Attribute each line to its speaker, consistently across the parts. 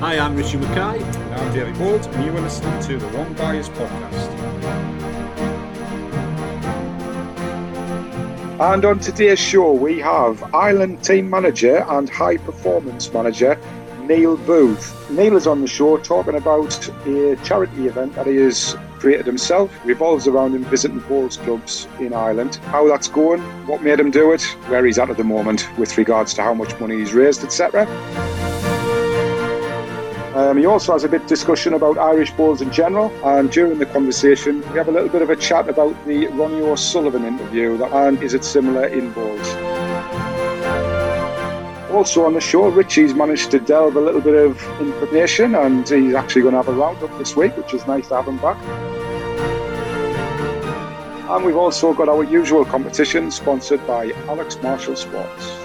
Speaker 1: Hi, I'm Richie Mackay.
Speaker 2: And I'm David Bolt, and you are listening to the Wrong Bias Podcast. And on today's show, we have Ireland team manager and high performance manager Neil Booth. Neil is on the show talking about a charity event that he has created himself, revolves around him visiting bowls clubs in Ireland, how that's going, what made him do it, where he's at at the moment with regards to how much money he's raised, etc. Um, he also has a bit of discussion about Irish bowls in general, and during the conversation, we have a little bit of a chat about the Ronnie O'Sullivan interview and is it similar in bowls. Also on the show, Richie's managed to delve a little bit of information, and he's actually going to have a roundup this week, which is nice to have him back. And we've also got our usual competition sponsored by Alex Marshall Sports.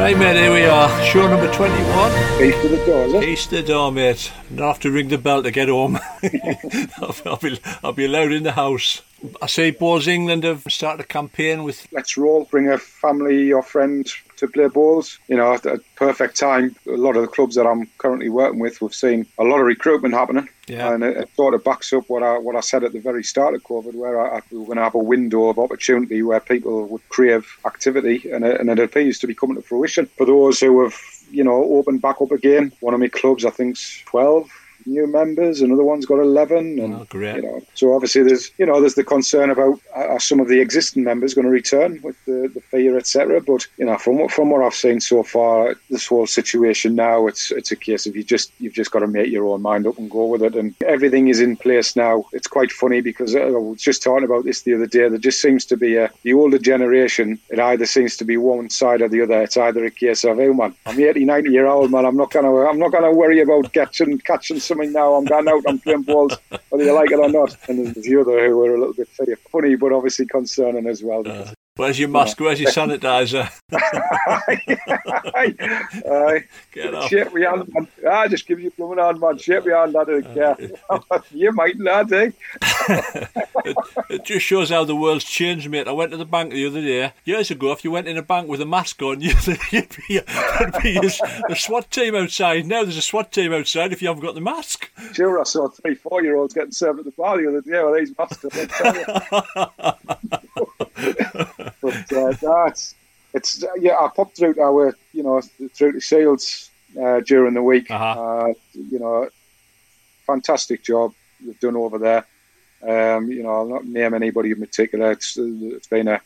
Speaker 1: Right, mate, here we are. Show number 21.
Speaker 2: East of the door, is it?
Speaker 1: East the door, mate. Not have to ring the bell to get home. I'll, I'll, be, I'll be allowed in the house. I say Bowls England have started a campaign with.
Speaker 2: Let's roll, bring a family or friend to play balls. You know, at a perfect time. A lot of the clubs that I'm currently working with, we've seen a lot of recruitment happening.
Speaker 1: Yeah.
Speaker 2: And it, it sort of backs up what I what I said at the very start of COVID, where I, I, we were going to have a window of opportunity where people would crave activity, and it, and it appears to be coming to fruition for those who have you know opened back up again. One of my clubs, I think's twelve new members. Another one's got eleven, and
Speaker 1: Oh, great.
Speaker 2: you know, so obviously there's you know there's the concern about uh, are some of the existing members going to return with the, the fear, etc. But you know, from what from what I've seen so far, this whole situation now, it's it's a case of you just you've just got to make your own mind up and go with it, and everything is in place now. It's quite funny because uh, I was just talking about this the other day. There just seems to be a the older generation. It either seems to be one side or the other. It's either a case of, oh man, I'm 80, 90 year old man. I'm not gonna I'm not gonna worry about catching catching something now. I'm going out. I'm playing balls, whether you like it or not. And there's the other who were a little bit funny, but obviously concerning as well.
Speaker 1: Where's your mask? Where's your sanitizer?
Speaker 2: Aye, aye.
Speaker 1: Get off.
Speaker 2: Shake me hand, man. Ah, just give you a blooming hand, man. Shake me hand, don't care. you might, lad, eh?
Speaker 1: it, it just shows how the world's changed, mate. I went to the bank the other day. Years ago, if you went in a bank with a mask on, you'd, you'd be, there'd be a, a SWAT team outside. Now there's a SWAT team outside if you haven't got the mask.
Speaker 2: Sure, I saw three, four year olds getting served at the bar the other day with these masks. I tell you. but uh, that's it's yeah. I popped through to our you know through to Shields uh, during the week.
Speaker 1: Uh-huh.
Speaker 2: Uh, you know, fantastic job they've done over there. Um, you know, I'll not name anybody in particular. It's, it's been a,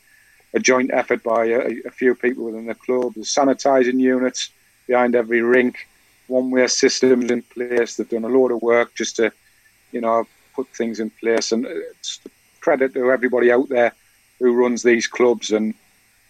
Speaker 2: a joint effort by a, a few people within the club. There's sanitising units behind every rink, one-way systems in place. They've done a lot of work just to, you know, put things in place. And it's credit to everybody out there who runs these clubs and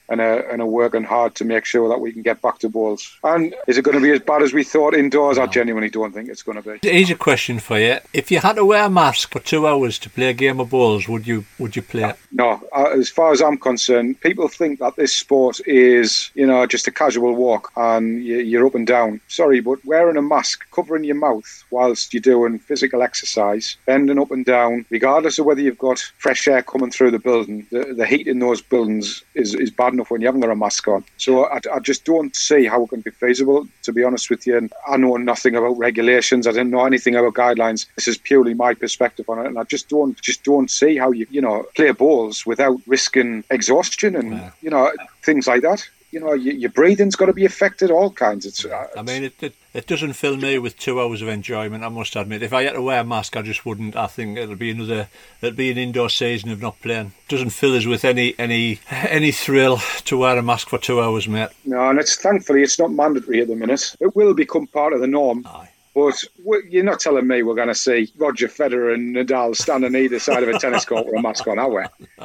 Speaker 2: and are, and are working hard to make sure that we can get back to balls. And is it going to be as bad as we thought indoors? I genuinely don't think it's going to be.
Speaker 1: Here's a question for you: If you had to wear a mask for two hours to play a game of balls, would you would you play it?
Speaker 2: No, uh, as far as I'm concerned, people think that this sport is, you know, just a casual walk and you- you're up and down. Sorry, but wearing a mask, covering your mouth whilst you're doing physical exercise, bending up and down, regardless of whether you've got fresh air coming through the building, the, the heat in those buildings is, is bad enough when you haven't got a mask on. So I, I just don't see how it can be feasible, to be honest with you. And I know nothing about regulations. I didn't know anything about guidelines. This is purely my perspective on it, and I just don't just don't see how you you know play balls without risking exhaustion and
Speaker 1: Yeah.
Speaker 2: you know things like that. You know, your, your breathing's got to be affected. All kinds. It's, uh,
Speaker 1: I mean, it, it it doesn't fill me with two hours of enjoyment. I must admit, if I had to wear a mask, I just wouldn't. I think it'll be another. It'll be an indoor season of not playing. Doesn't fill us with any any any thrill to wear a mask for two hours, mate.
Speaker 2: no, and it's thankfully it's not mandatory at the minute. It will become part of the norm.
Speaker 1: Aye.
Speaker 2: But you're not telling me we're going to see Roger Federer and Nadal standing either side of a tennis court with a mask on, are we?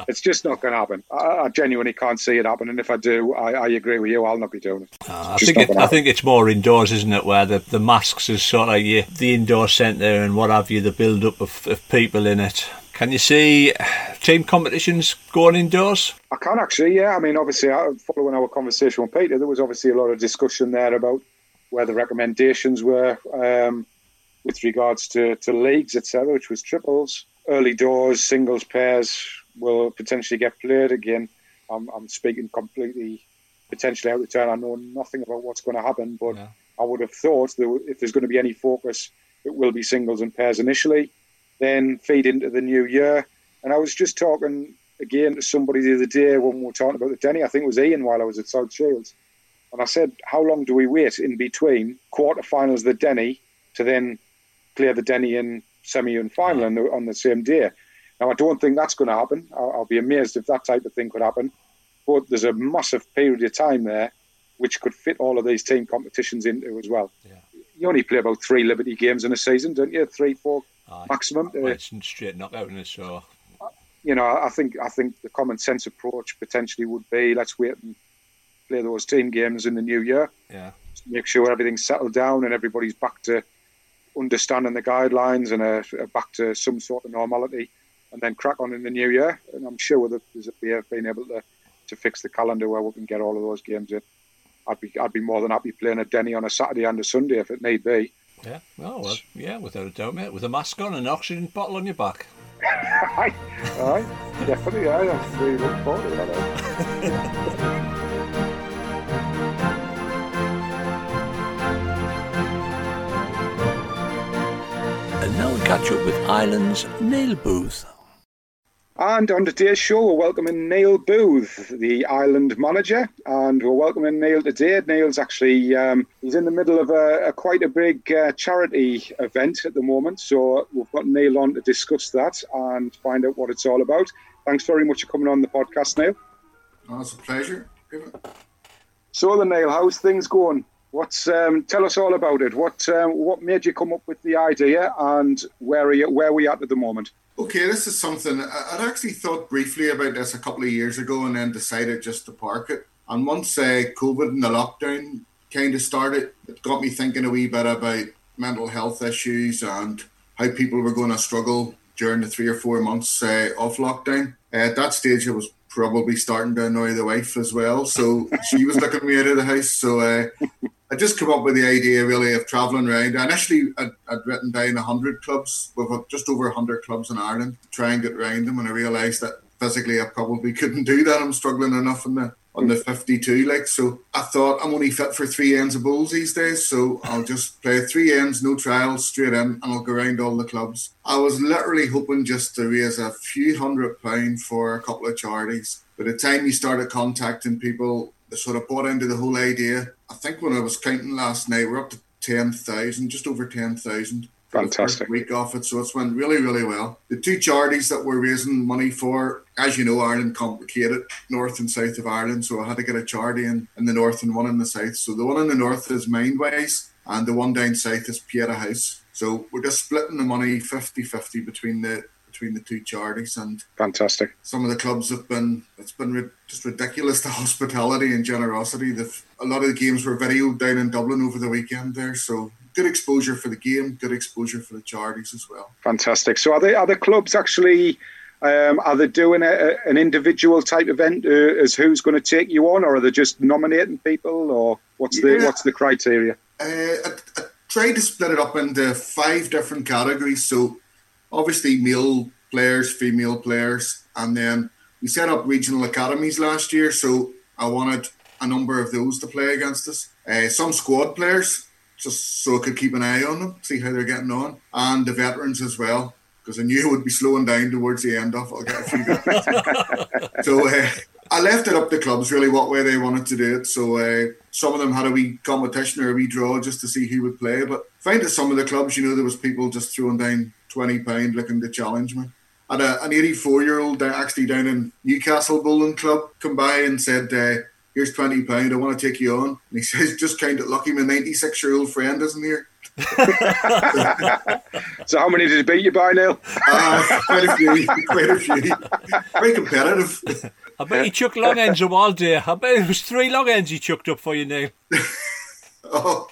Speaker 2: It's just not going to happen. I, I genuinely can't see it happen. And if I do, I, I agree with you. I'll not be doing it.
Speaker 1: Uh, I think it, I think it's more indoors, isn't it? Where the, the masks is sort of you, the indoor centre and what have you, the build up of, of people in it.
Speaker 3: Can you see team competitions going indoors?
Speaker 2: I can actually, yeah. I mean, obviously, following our conversation with Peter, there was obviously a lot of discussion there about where the recommendations were um, with regards to, to leagues, etc., which was triples. Early doors, singles, pairs will potentially get played again. I'm, I'm speaking completely potentially out of turn. I know nothing about what's going to happen, but yeah. I would have thought that if there's going to be any focus, it will be singles and pairs initially, then feed into the new year. And I was just talking again to somebody the other day when we were talking about the Denny. I think it was Ian while I was at South Shields. And I said, how long do we wait in between quarterfinals the Denny to then clear the Denny in semi and final on the, on the same day? Now, I don't think that's going to happen. I'll, I'll, be amazed if that type of thing could happen. But there's a massive period of time there which could fit all of these team competitions into as well. Yeah. You only play about three Liberty games in a season, don't you? Three, four Aye. maximum.
Speaker 3: Well, uh, it's straight knockout in it, so.
Speaker 2: You know, I think I think the common sense approach potentially would be let's wait and play those team games in the new year.
Speaker 3: Yeah.
Speaker 2: Make sure everything's settled down and everybody's back to understanding the guidelines and uh, are, back to some sort of normality, and then crack on in the new year. And I'm sure with the BF being able to to fix the calendar where we can get all of those games in. I'd be I'd be more than happy playing a Denny on a Saturday and a Sunday if it need
Speaker 3: be. Yeah, oh, well, yeah, without a doubt, mate. With a mask on and an oxygen bottle on your back.
Speaker 2: aye, aye, definitely, aye. I'm really looking forward to that.
Speaker 1: Eh? catch up with Ireland's Neil Booth.
Speaker 2: And on today's show, we're welcoming Neil Booth, the Ireland manager, and we're welcoming Neil today. Neil's actually um, he's in the middle of a, a quite a big uh, charity event at the moment, so we've got Neil on to discuss that and find out what it's all about. Thanks very much for coming on the podcast, Neil.
Speaker 4: Oh, it's a pleasure.
Speaker 2: So, then, Neil, how's things going? What's um, tell us all about it? What um, what made you come up with the idea, and where are you, where are we at at the moment?
Speaker 4: Okay, this is something I'd actually thought briefly about this a couple of years ago and then decided just to park it. And once uh, COVID and the lockdown kind of started, it got me thinking a wee bit about mental health issues and how people were going to struggle during the three or four months uh, off lockdown. Uh, at that stage, I was probably starting to annoy the wife as well. So she was looking me out of the house. So uh, I just come up with the idea really of travelling around. I actually, I'd, I'd written down 100 clubs, with just over 100 clubs in Ireland, to try and get around them. And I realised that physically I probably couldn't do that. I'm struggling enough in the on the 52 like so I thought I'm only fit for three ends of bowls these days so I'll just play three ends no trials straight in and I'll go around all the clubs I was literally hoping just to raise a few hundred pound for a couple of charities by the time you started contacting people they sort of bought into the whole idea I think when I was counting last night we're up to 10,000 just over 10,000
Speaker 2: Fantastic.
Speaker 4: Week off it, so it's went really, really well. The two charities that we're raising money for, as you know, Ireland complicated, north and south of Ireland. So I had to get a charity in, in the north and one in the south. So the one in the north is Mindwise, and the one down south is Pieta House. So we're just splitting the money 50-50 between the between the two charities and
Speaker 2: fantastic.
Speaker 4: Some of the clubs have been it's been ri- just ridiculous the hospitality and generosity. The a lot of the games were videoed down in Dublin over the weekend there, so good exposure for the game, good exposure for the charities as well.
Speaker 2: Fantastic. So are the other clubs actually? Um, are they doing a, an individual type event uh, as who's going to take you on, or are they just nominating people, or what's yeah. the what's the criteria?
Speaker 4: Uh, I, I tried to split it up into five different categories. So obviously male players, female players, and then we set up regional academies last year. So I wanted a number of those to play against us. Uh, some squad players, just so I could keep an eye on them, see how they're getting on, and the veterans as well, because I knew it would be slowing down towards the end of. I'll get a few. so uh, I left it up to clubs really what way they wanted to do it. So uh, some of them had a wee competition or a wee draw just to see who would play. But find that some of the clubs, you know, there was people just throwing down twenty pound looking to challenge me. And a, an eighty four year old actually down in Newcastle Bowling Club come by and said. Uh, here's twenty pound. I want to take you on." And he says, "Just kind of lucky my ninety six year old friend isn't here."
Speaker 2: so how many did he beat you by now?
Speaker 4: Uh, quite a few, quite a few. Very competitive.
Speaker 3: I bet he chucked long ends up all day. I bet it was three long ends he chucked up for you Neil.
Speaker 4: oh,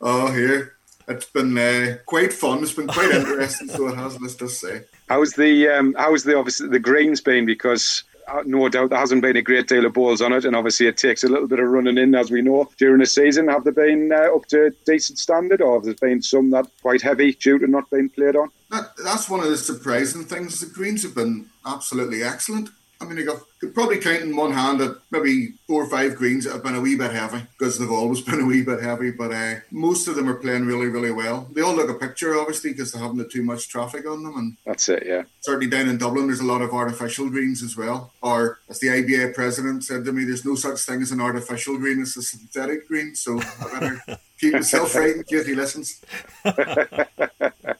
Speaker 4: oh, here. It's been uh, quite fun. It's been quite interesting, so it has, let's just say.
Speaker 2: How's the um, how's the obviously the greens been? Because uh, no doubt there hasn't been a great deal of balls on it, and obviously it takes a little bit of running in, as we know, during the season. Have they been uh, up to decent standard, or have there been some that quite heavy due to not being played on?
Speaker 4: That, that's one of the surprising things. The greens have been absolutely excellent. I mean, you could probably count in one hand at maybe four or five greens that have been a wee bit heavy because they've always been a wee bit heavy. But uh, most of them are playing really, really well. They all look a picture, obviously, because they haven't had too much traffic on them. And
Speaker 2: that's it, yeah.
Speaker 4: Certainly down in Dublin, there's a lot of artificial greens as well. Or as the IBA president said to me, there's no such thing as an artificial green; it's a synthetic green. So I better keep myself right in case he listens.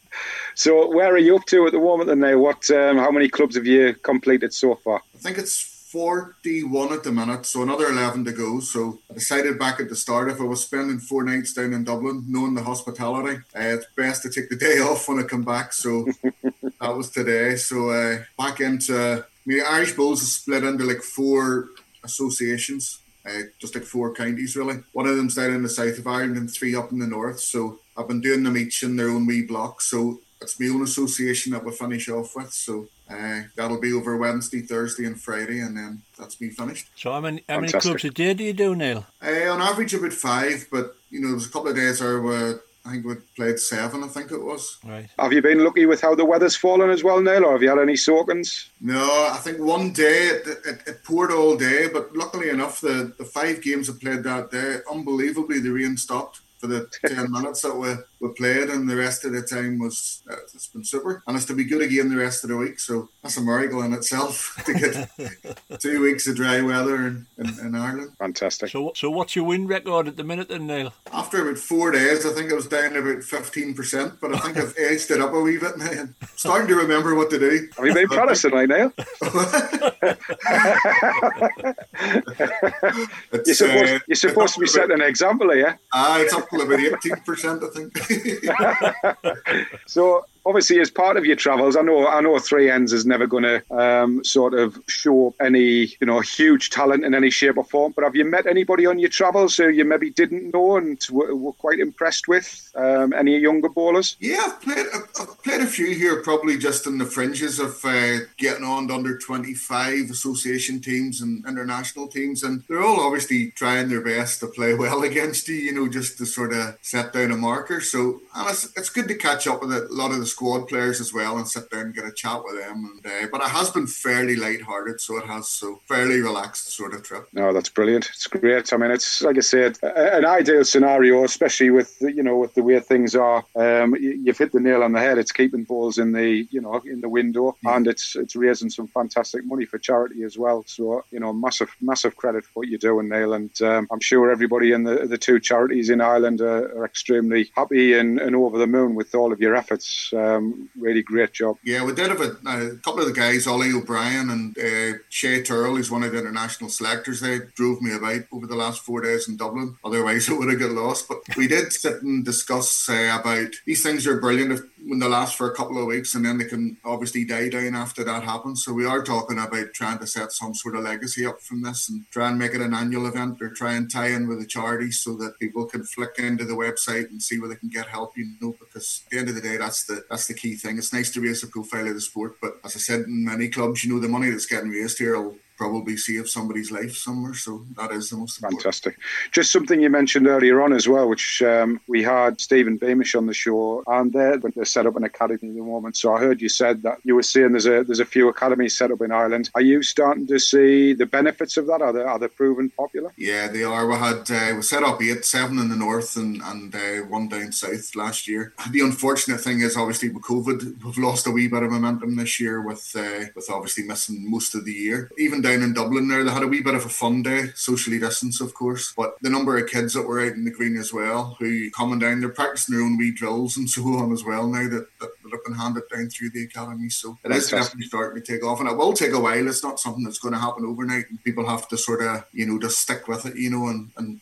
Speaker 2: So where are you up to at the moment then now? What um, how many clubs have you completed so far?
Speaker 4: I think it's 41 at the minute, so another 11 to go. So I decided back at the start if I was spending four nights down in Dublin, knowing the hospitality, uh, it's best to take the day off when I come back. So that was today. So uh, back into, I mean, Irish Bowls is split into like four associations. Uh, just like four counties really. One of them's down in the south of Ireland and three up in the north. So I've been doing them each in their own wee block. So it's my own association that we'll finish off with. So uh, that'll be over Wednesday, Thursday, and Friday, and then that's me finished.
Speaker 3: So how many how many clubs a day do you do, Neil?
Speaker 4: Uh, on average, about five, but you know, there's a couple of days where I think we played seven. I think it was.
Speaker 3: Right.
Speaker 2: Have you been lucky with how the weather's fallen as well, Neil, or have you had any soakings?
Speaker 4: No, I think one day it, it, it poured all day, but luckily enough, the, the five games I played that day, unbelievably, the rain stopped for the 10 minutes that we, we played, and the rest of the time was uh, it's been super. And it's to be good again the rest of the week, so that's a miracle in itself to get two weeks of dry weather in, in, in, Ireland.
Speaker 2: Fantastic.
Speaker 3: So, so what's your win record at the minute then, Neil?
Speaker 4: After about four days, I think I was down about 15%, but I think I've edged it up a wee bit now. I'm starting to remember what to do.
Speaker 2: Have you been promising, like Neil? you're supposed, uh, you're supposed to be setting an example here.
Speaker 4: Ah, uh, it's up to about eighteen percent, I
Speaker 2: think. So obviously, as part of your travels, I know I know Three Ends is never going to um, sort of show any you know huge talent in any shape or form. But have you met anybody on your travels who you maybe didn't know and were, were quite impressed with? Um, any younger bowlers?
Speaker 4: Yeah, I've played I've played a few here, probably just in the fringes of uh, getting on to under twenty five association teams and international teams, and they're all obviously trying their best to play well against you. You know, just to sort of set down a marker. So it's, it's good to catch up with a lot of the squad players as well and sit down and get a chat with them. And, uh, but it has been fairly light-hearted, so it has so fairly relaxed sort of trip.
Speaker 2: No, that's brilliant. It's great. I mean, it's like I said, an ideal scenario, especially with you know with the way things are. Um, you've hit the nail on the head. It's keeping balls in the you know in the window, yeah. and it's it's raising some fantastic money for charity as well. So you know, massive massive credit for what you're doing, Neil. And um, I'm sure everybody in the the two charities in Ireland are, are extremely happy and, and over the moon with all of your efforts. Um, really great job.
Speaker 4: Yeah, we did have a, a couple of the guys, Ollie O'Brien and uh, Shay Turrell, who's one of the international selectors. They drove me about over the last four days in Dublin. Otherwise, it would have got lost. But we did sit and discuss uh, about these things are brilliant if, when they last for a couple of weeks and then they can obviously die down after that happens. So we are talking about trying to set some sort of legacy up from this and try and make it an annual event or try and tie in with the charity so that people can flick into the website and see where they can get help. You know, because at the end of the day, that's the that's the key thing. It's nice to raise the profile of the sport, but as I said in many clubs, you know, the money that's getting raised here will probably save somebody's life somewhere. So that is the most
Speaker 2: important. Fantastic. Just something you mentioned earlier on as well, which um, we had Stephen Beamish on the show, and they're, they're set up an academy at the moment. So I heard you said that you were seeing there's a there's a few academies set up in Ireland. Are you starting to see the benefits of that? Are they are they proven popular?
Speaker 4: Yeah, they are. We had uh, we set up eight, seven in the north, and and uh, one down south last year. The unfortunate thing is obviously with COVID, we've lost a wee bit of momentum this year with uh, with obviously missing most of the year. Even down in Dublin there. They had a wee bit of a fun day, socially distanced, of course. But the number of kids that were out in the green as well, who coming down, they're practicing their own wee drills and so on as well now that, that, that have been handed down through the academy. So it is definitely starting to take off. And it will take a while. It's not something that's going to happen overnight. And people have to sort of, you know, just stick with it, you know. And, and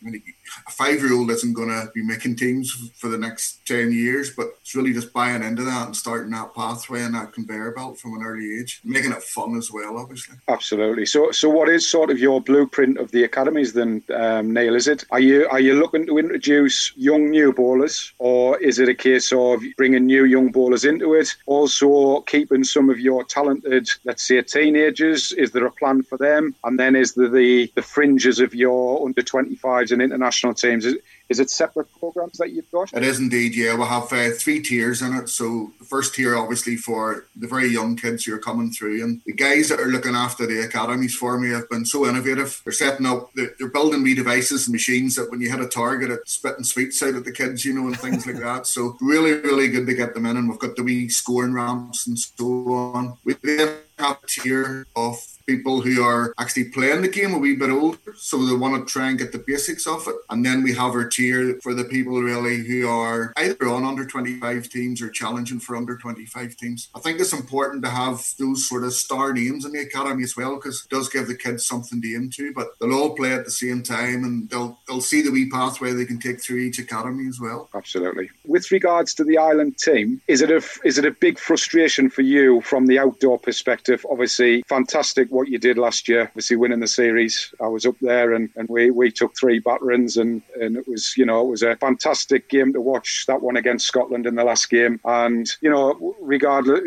Speaker 4: a five year old isn't going to be making teams for the next 10 years, but it's really just buying into that and starting that pathway and that conveyor belt from an early age, making it fun as well, obviously.
Speaker 2: Absolutely. So, so what is sort of your blueprint of the academies then, um, Neil? Is it are you are you looking to introduce young new bowlers, or is it a case of bringing new young bowlers into it? Also, keeping some of your talented, let's say, teenagers. Is there a plan for them? And then is there the the fringes of your under 25s and international teams? Is, is it separate programs that you've got?
Speaker 4: It is indeed, yeah. We'll have uh, three tiers in it. So the first tier, obviously, for the very young kids who are coming through, and the guys that are looking after the academies for me have been so innovative. They're setting up, they're, building me devices and machines that when you hit a target, it's spitting sweets out at the kids, you know, and things like that. So really, really good to get them in, and we've got the wee scoring ramps and so on. We then have a tier of people who are actually playing the game a wee bit older, so they want to try and get the basics of it. And then we have our tier for the people really who are either on under 25 teams or challenging for under 25 teams. I think it's important to have those sort of star names in the academy as well because it does give the kids something to aim to. But they'll all play at the same time and they'll they'll see the wee pathway they can take through each academy as well.
Speaker 2: Absolutely. With regards to the Ireland team, is it a is it a big frustration for you from the outdoor perspective? Obviously, fantastic what you did last year, obviously winning the series. I was up there and, and we, we took three batterings and, and it was, you know, it was a fantastic game to watch that one against Scotland in the last game. And, you know, regardless,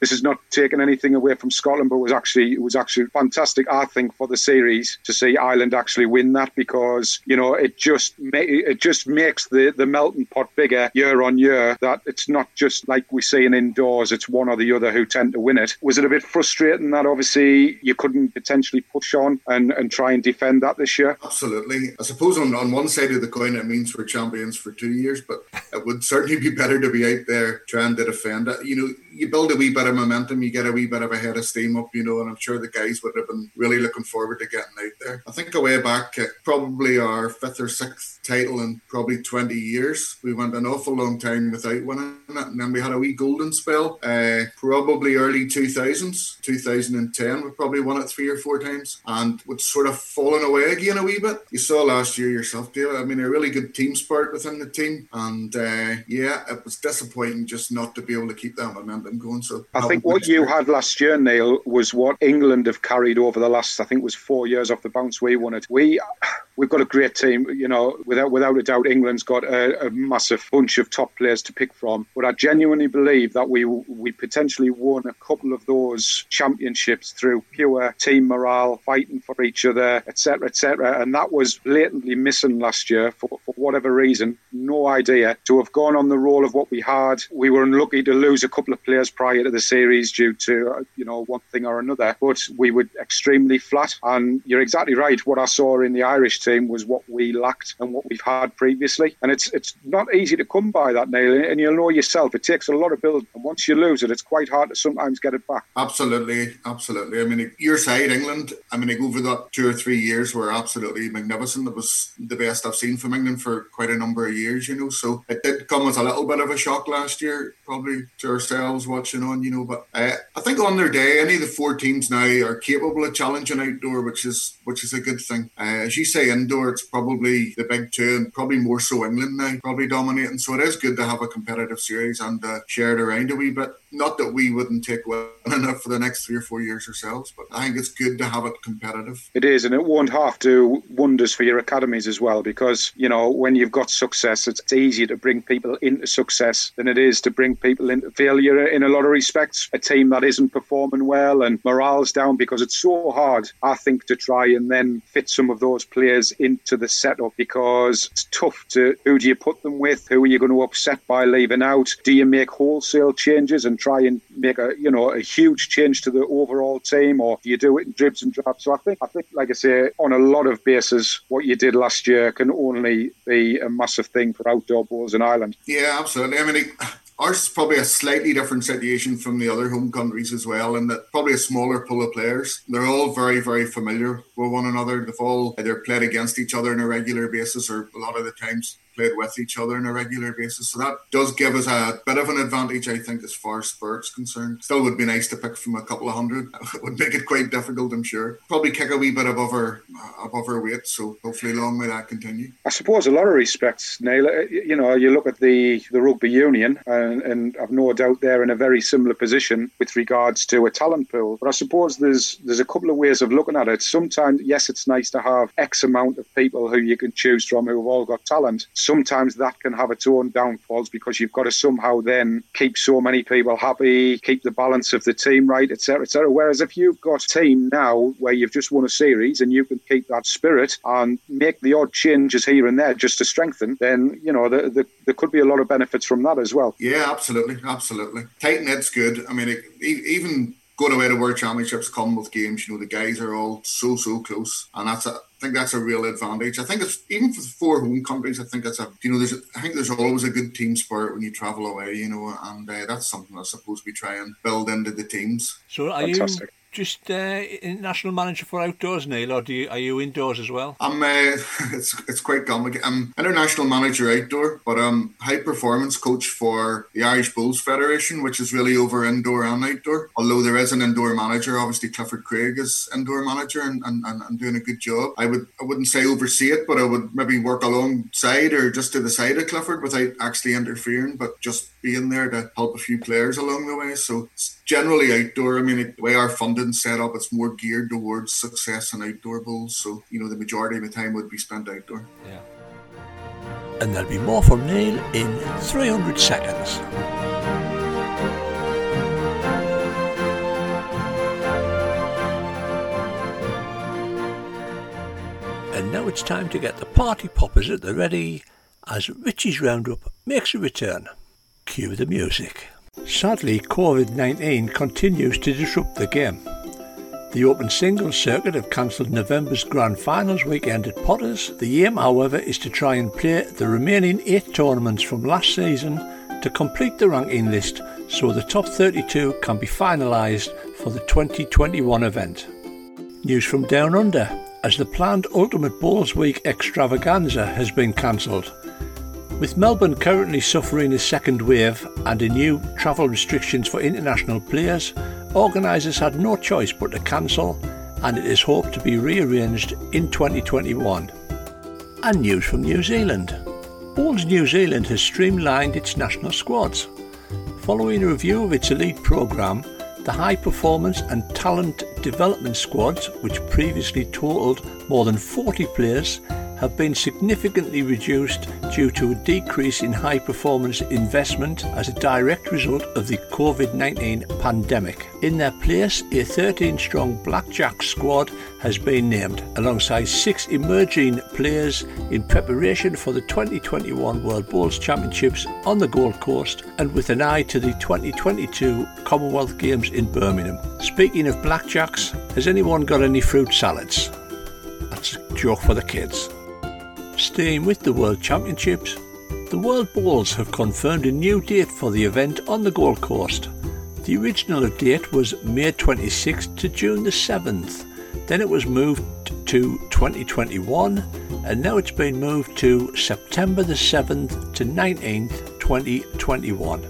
Speaker 2: this is not taking anything away from Scotland, but it was actually, it was actually fantastic, I think, for the series to see Ireland actually win that because, you know, it just, it just makes the, the melting pot bigger year on year that it's not just like we see in indoors, it's one or the other who tend to win it. Was it a bit frustrating that obviously you couldn't potentially push on and, and try and defend that this year?
Speaker 4: Absolutely. I suppose on, on one side of the coin, it means we're champions for two years, but it would certainly be better to be out there trying to defend it. You know, you build a wee bit of momentum, you get a wee bit of a head of steam up, you know, and I'm sure the guys would have been really looking forward to getting out there. I think away back, probably our fifth or sixth title in probably 20 years. We went an awful long time without winning it, and then we had a wee golden spell, uh, probably early 2000s, 2010. We probably won it three or four times, and it's sort of fallen away again a wee bit. You saw last year yourself, Dale. I mean, a really good team spirit within the team, and uh, yeah, it was disappointing just not to be able to keep that momentum going. So
Speaker 2: I think what you had last year, Neil, was what England have carried over the last, I think, it was four years off the bounce. We won it. We we've got a great team. You know, without without a doubt, England's got a, a, massive bunch of top players to pick from. But I genuinely believe that we we potentially won a couple of those championships through pure team morale, fighting for each other, etc., etc. And that was blatantly missing last year for, for whatever reason. No idea. To have gone on the roll of what we had, we were unlucky to lose a couple of players prior to the series due to you know one thing or another. But we were extremely flat. And you're exactly right. What I saw in the Irish team was what we lacked and what we've had previously. And it's it's not easy to come by that, Neil. And you'll know yourself, it takes a lot of build. And once you lose it, it's quite hard to sometimes get it back.
Speaker 4: Absolutely, absolutely. I mean, your side, England. I mean, over that two or three years were absolutely magnificent. It was the best I've seen from England for quite a number of years, you know. So it did come as a little bit of a shock last year, probably to ourselves watching on, you know. But uh, I think on their day, any of the four teams now are capable of challenging outdoor, which is which is a good thing. Uh, as you say, indoor, it's probably the big two, and probably more so England now, probably dominating. So it is good to have a competitive series and uh, share it around a wee bit. Not that we wouldn't take winning enough for the next three or four years ourselves, but I think it's good to have it competitive.
Speaker 2: It is, and it won't have to wonders for your academies as well, because you know when you've got success, it's easier to bring people into success than it is to bring people into failure. In a lot of respects, a team that isn't performing well and morale's down because it's so hard, I think, to try and then fit some of those players into the setup because it's tough to who do you put them with, who are you going to upset by leaving out? Do you make wholesale changes and try and make a you know a huge change to the overall team, or you do it in dribs and drabs? So I think I think, like I say, on a lot of bases, what you did last year can only be a massive thing for outdoor bowls in Ireland.
Speaker 4: Yeah, absolutely. I mean. It, ours is probably a slightly different situation from the other home countries as well, and that probably a smaller pool of players. They're all very, very familiar with one another. They've all either played against each other on a regular basis, or a lot of the times played with each other on a regular basis. So that does give us a bit of an advantage, I think, as far as Spurt's concerned. Still would be nice to pick from a couple of hundred. It would make it quite difficult, I'm sure. Probably kick a wee bit above our above our weight. So hopefully, long may that continue.
Speaker 2: I suppose a lot of respects, Neil. uh, You know, you look at the the rugby union, and, and I've no doubt they're in a very similar position with regards to a talent pool. But I suppose there's there's a couple of ways of looking at it. Sometimes, yes, it's nice to have X amount of people who you can choose from who have all got talent sometimes that can have its own downfalls because you've got to somehow then keep so many people happy, keep the balance of the team right, etc., etc. Whereas if you've got a team now where you've just won a series and you can keep that spirit and make the odd changes here and there just to strengthen, then you know the, the, there could be a lot of benefits from that as well.
Speaker 4: Yeah, absolutely, absolutely. Tight knit's good. I mean, it, even going away to World Championships, Commonwealth Games, you know, the guys are all so so close, and that's a, I think that's a real advantage. I think it's even for the four home countries. I think that's a you know there's I think there's always a good team spirit when you travel away, you know, and uh, that's something I suppose we try and build into the teams.
Speaker 3: So are Fantastic. you just uh, international manager for outdoors, Neil, or do you, are you indoors as well?
Speaker 4: I'm. Uh, it's it's quite complicated. I'm international manager outdoor, but I'm high performance coach for the Irish Bowls Federation, which is really over indoor and outdoor. Although there is an indoor manager, obviously Clifford Craig is indoor manager and, and, and, and doing a good job. I would I wouldn't say oversee it, but I would maybe work alongside or just to the side of Clifford without actually interfering, but just being there to help a few players along the way. So generally outdoor. I mean, the way our funding set up, it's more geared towards success and outdoor bowls. So, you know, the majority of the time would be spent outdoor.
Speaker 1: Yeah. And there'll be more from Neil in 300 seconds. And now it's time to get the party poppers at the ready as Richie's Roundup makes a return. Cue the music. Sadly, COVID 19 continues to disrupt the game. The Open Singles Circuit have cancelled November's Grand Finals weekend at Potters. The aim, however, is to try and play the remaining eight tournaments from last season to complete the ranking list so the top 32 can be finalised for the 2021 event. News from Down Under as the planned Ultimate Bowls Week extravaganza has been cancelled. With Melbourne currently suffering a second wave and a new travel restrictions for international players, organisers had no choice but to cancel and it is hoped to be rearranged in 2021. And news from New Zealand. Bowls New Zealand has streamlined its national squads. Following a review of its elite programme, the high performance and talent development squads, which previously totalled more than 40 players, have been significantly reduced due to a decrease in high performance investment as a direct result of the COVID 19 pandemic. In their place, a 13 strong Blackjack squad has been named, alongside six emerging players in preparation for the 2021 World Bowls Championships on the Gold Coast and with an eye to the 2022 Commonwealth Games in Birmingham. Speaking of blackjacks, has anyone got any fruit salads? That's a joke for the kids. Staying with the World Championships, the World Bowls have confirmed a new date for the event on the Gold Coast. The original date was May 26th to June the 7th. Then it was moved to 2021 and now it's been moved to September the 7th to 19th, 2021.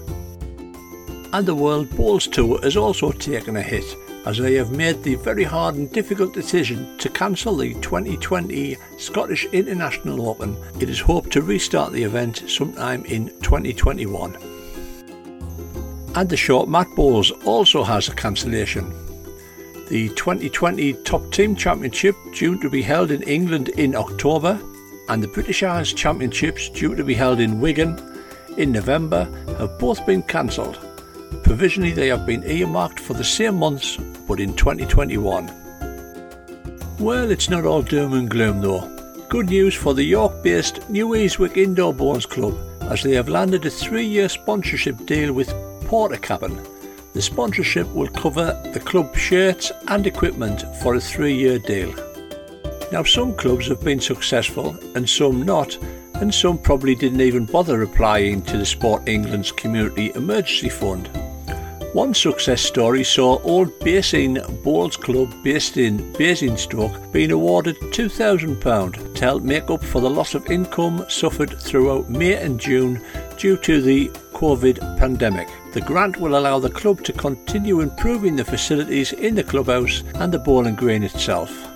Speaker 1: And the World Bowls Tour has also taken a hit as they have made the very hard and difficult decision to cancel the 2020 Scottish International Open. It is hoped to restart the event sometime in 2021. And the Short Mat Bowls also has a cancellation. The 2020 Top Team Championship due to be held in England in October and the British Isles Championships due to be held in Wigan in November have both been cancelled. Provisionally, they have been earmarked for the same months, but in 2021. Well, it's not all doom and gloom though. Good news for the York based New Earswick Indoor Bowls Club as they have landed a three year sponsorship deal with Portakabin. The sponsorship will cover the club shirts and equipment for a three year deal. Now, some clubs have been successful and some not, and some probably didn't even bother applying to the Sport England's Community Emergency Fund. One success story saw Old Basing Bowls Club based in Basingstoke being awarded £2,000 to help make up for the loss of income suffered throughout May and June due to the COVID pandemic. The grant will allow the club to continue improving the facilities in the clubhouse and the bowling green itself.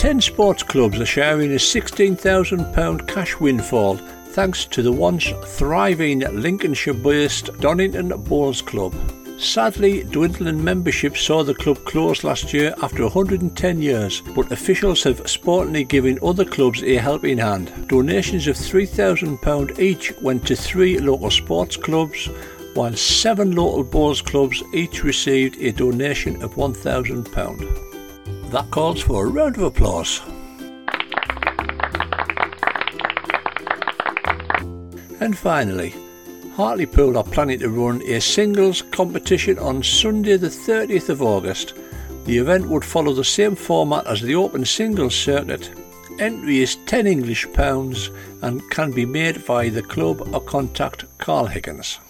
Speaker 1: Ten sports clubs are sharing a £16,000 cash windfall thanks to the once thriving Lincolnshire based Donington Bowls Club. Sadly, dwindling membership saw the club close last year after 110 years, but officials have sportingly given other clubs a helping hand. Donations of £3,000 each went to three local sports clubs, while seven local bowls clubs each received a donation of £1,000. That calls for a round of applause. And finally, Hartlepool are planning to run a singles competition on Sunday the 30th of August. The event would follow the same format as the Open Singles Circuit. Entry is 10 English pounds and can be made via the club or contact Carl Higgins.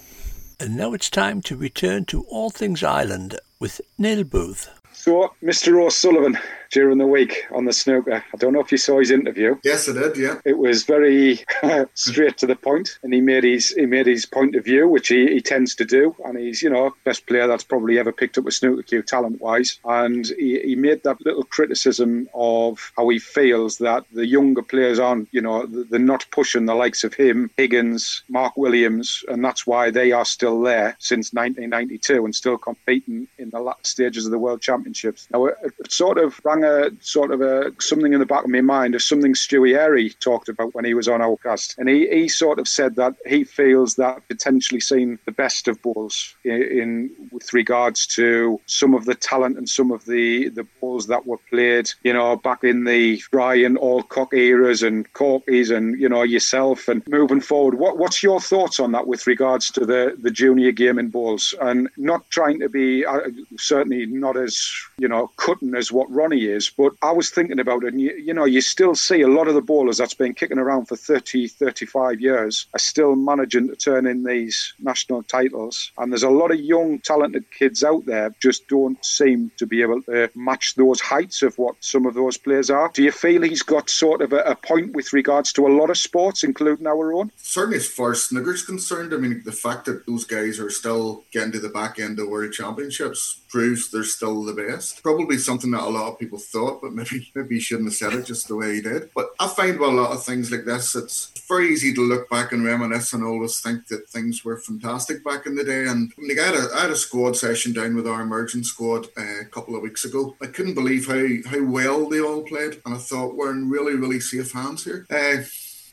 Speaker 1: And now it's time to return to All Things Ireland with Neil Booth.
Speaker 2: So, Mr. O'Sullivan, during the week on the snooker. Uh, I don't know if you saw his interview.
Speaker 4: Yes, I did. Yeah,
Speaker 2: it was very straight to the point, and he made his he made his point of view, which he, he tends to do. And he's you know best player that's probably ever picked up a snooker cue talent wise. And he, he made that little criticism of how he feels that the younger players aren't you know they're not pushing the likes of him, Higgins, Mark Williams, and that's why they are still there since 1992 and still competing in the last stages of the World Championships. Now it, it sort of rang a sort of a something in the back of my mind of something Stewie Airey talked about when he was on our cast, and he, he sort of said that he feels that potentially seen the best of balls in, in with regards to some of the talent and some of the the balls that were played, you know, back in the Bryant Allcock eras and Corkies and you know yourself and moving forward. What what's your thoughts on that with regards to the the junior game in balls and not trying to be uh, certainly not as you know cutting as what Ronnie is, but I was thinking about it, and you, you, know, you still see a lot of the bowlers that's been kicking around for 30, 35 years are still managing to turn in these national titles. And there's a lot of young, talented kids out there just don't seem to be able to match those heights of what some of those players are. Do you feel he's got sort of a, a point with regards to a lot of sports, including our own?
Speaker 4: Certainly, as far as snooker's concerned, I mean, the fact that those guys are still getting to the back end of World Championships proves they're still the best. Probably something that a lot of people thought, but maybe maybe he shouldn't have said it just the way he did. But I find with a lot of things like this, it's very easy to look back and reminisce and always think that things were fantastic back in the day. And like I had a, I had a squad session down with our emerging squad uh, a couple of weeks ago. I couldn't believe how how well they all played, and I thought we're in really really safe hands here. Uh,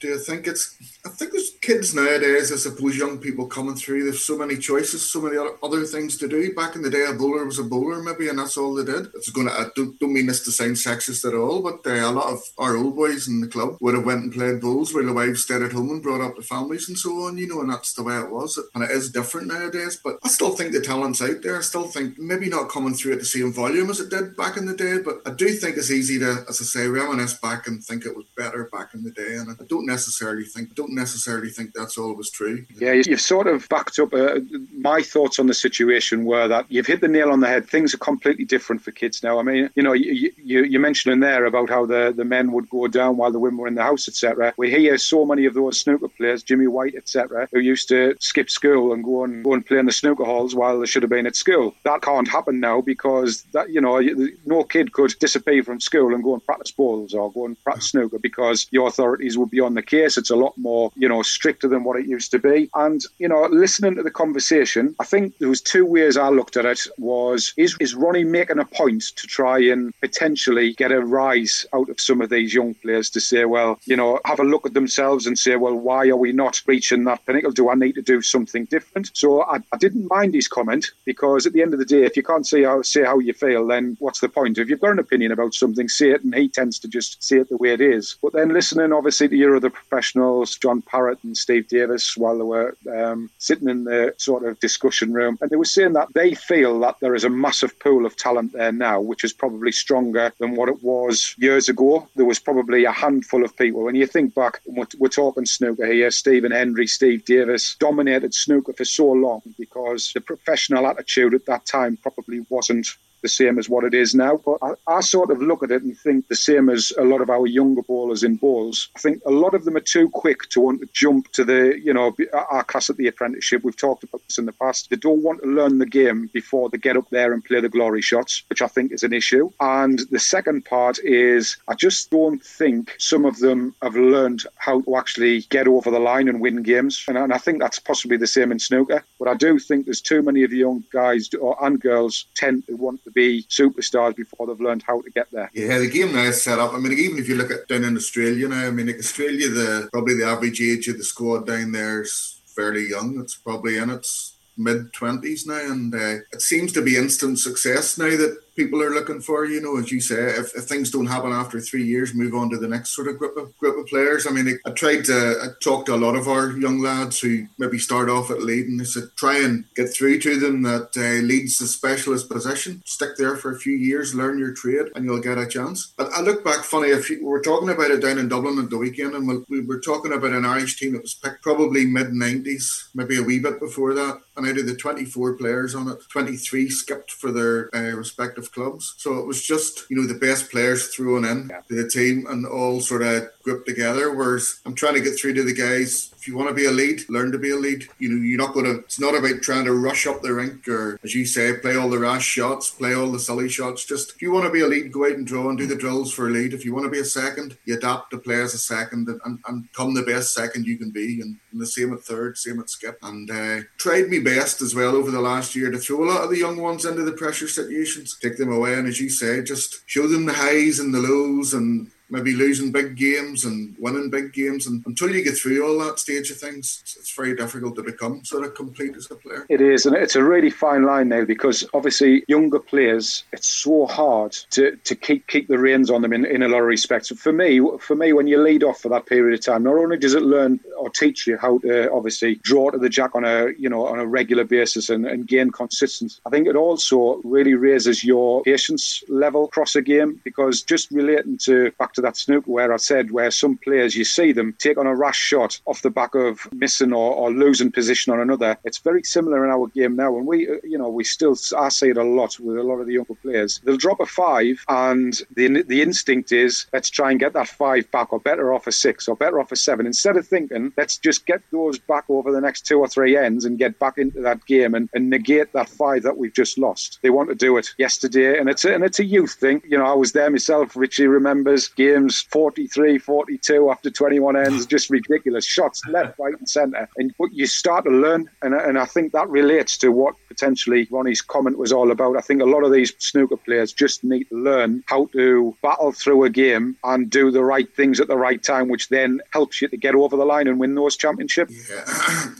Speaker 4: do you think it's? I think there's kids nowadays. I suppose young people coming through. There's so many choices, so many other things to do. Back in the day, a bowler was a bowler, maybe, and that's all they did. It's going to. I don't, don't mean this to sound sexist at all, but uh, a lot of our old boys in the club would have went and played bowls while the wives stayed at home and brought up the families and so on. You know, and that's the way it was. And it is different nowadays. But I still think the talent's out there. I still think maybe not coming through at the same volume as it did back in the day, but I do think it's easy to, as I say, reminisce back and think it was better back in the day. And I don't necessarily think don't necessarily think that's always true.
Speaker 2: Yeah, you've sort of backed up. Uh, my thoughts on the situation were that you've hit the nail on the head. Things are completely different for kids now. I mean, you know, you, you, you mentioned in there about how the, the men would go down while the women were in the house, etc. We hear so many of those snooker players, Jimmy White, etc., who used to skip school and go and go and play in the snooker halls while they should have been at school. That can't happen now because that you know no kid could disappear from school and go and practice balls or go and practice snooker because your authorities would be on the case. It's a lot more, you know, stricter than what it used to be. And, you know, listening to the conversation, I think there was two ways I looked at it was, is, is Ronnie making a point to try and potentially get a rise out of some of these young players to say, well, you know, have a look at themselves and say, well, why are we not reaching that pinnacle? Do I need to do something different? So I, I didn't mind his comment because at the end of the day, if you can't say how, say how you feel, then what's the point? If you've got an opinion about something, say it, and he tends to just say it the way it is. But then listening, obviously, to your other professionals, John Parrott and Steve Davis, while they were um, sitting in the sort of discussion room, and they were saying that they feel that there is a massive pool of talent there now, which is probably stronger than what it was years ago. There was probably a handful of people. When you think back, we're, we're talking snooker here, Stephen Hendry, Steve Davis dominated snooker for so long because the professional attitude at that time probably wasn't the same as what it is now. But I, I, sort of look at it and think the same as a lot of our younger bowlers in bowls. I think a lot of them are too quick to want to jump to the, you know, our class at the apprenticeship. We've talked about this in the past. They don't want to learn the game before they get up there and play the glory shots, which I think is an issue. And the second part is I just don't think some of them have learned how to actually get over the line and win games. And, and I think that's possibly the same in snooker. But I do think there's too many of the young guys or, and girls tend to want to be superstars before they've learned how to get there.
Speaker 4: Yeah, the game now is set up. I mean, even if you look at down in Australia now, I mean, Australia, the probably the average age of the squad down there is fairly young. It's probably in its mid 20s now, and uh, it seems to be instant success now that people are looking for. You know, as you say, if, if things don't happen after three years, move on to the next sort of group of group of players. I mean, I, I tried to I talk to a lot of our young lads who maybe start off at lead, and I said try and get through to them that uh, leads a specialist position. Stick there for a few years, learn your trade, and you'll get a chance. But I look back funny. If you, we were talking about it down in Dublin at the weekend, and we, we were talking about an Irish team that was picked probably mid '90s, maybe a wee bit before that, and out of the 24 players on it, 23 skipped for their uh, respective clubs. So it was just, you know, the best players thrown in yeah. to the team and all sort of grouped together. Whereas I'm trying to get through to the guys if you want to be a lead, learn to be a lead. You know, you're not going to. It's not about trying to rush up the rink or, as you say, play all the rash shots, play all the silly shots. Just if you want to be a lead, go out and draw and do the drills for a lead. If you want to be a second, you adapt to play as a second and, and, and come the best second you can be. And, and the same at third, same at skip. And uh, tried me best as well over the last year to throw a lot of the young ones into the pressure situations, take them away, and as you say, just show them the highs and the lows and maybe losing big games and winning big games. And until you get through all that stage of things, it's, very difficult to become sort of complete as a player.
Speaker 2: It is, and it's a really fine line now because obviously younger players, it's so hard to, to keep keep the reins on them in, in a lot of respects. For me, for me, when you lead off for that period of time, not only does it learn or teach you how to obviously draw to the jack on a you know on a regular basis and, and gain consistency, I think it also really raises your patience level across a game because just relating to back that snooker where I said where some players you see them take on a rash shot off the back of missing or, or losing position on another. It's very similar in our game now, and we uh, you know we still I see it a lot with a lot of the younger players. They'll drop a five, and the the instinct is let's try and get that five back, or better off a six, or better off a seven. Instead of thinking let's just get those back over the next two or three ends and get back into that game and, and negate that five that we've just lost. They want to do it yesterday, and it's a, and it's a youth thing. You know, I was there myself. Richie remembers games 43, 42 after 21 ends, just ridiculous shots left, right, and centre. And but you start to learn, and and I think that relates to what potentially Ronnie's comment was all about. I think a lot of these snooker players just need to learn how to battle through a game and do the right things at the right time, which then helps you to get over the line and win those championships.
Speaker 4: Yeah,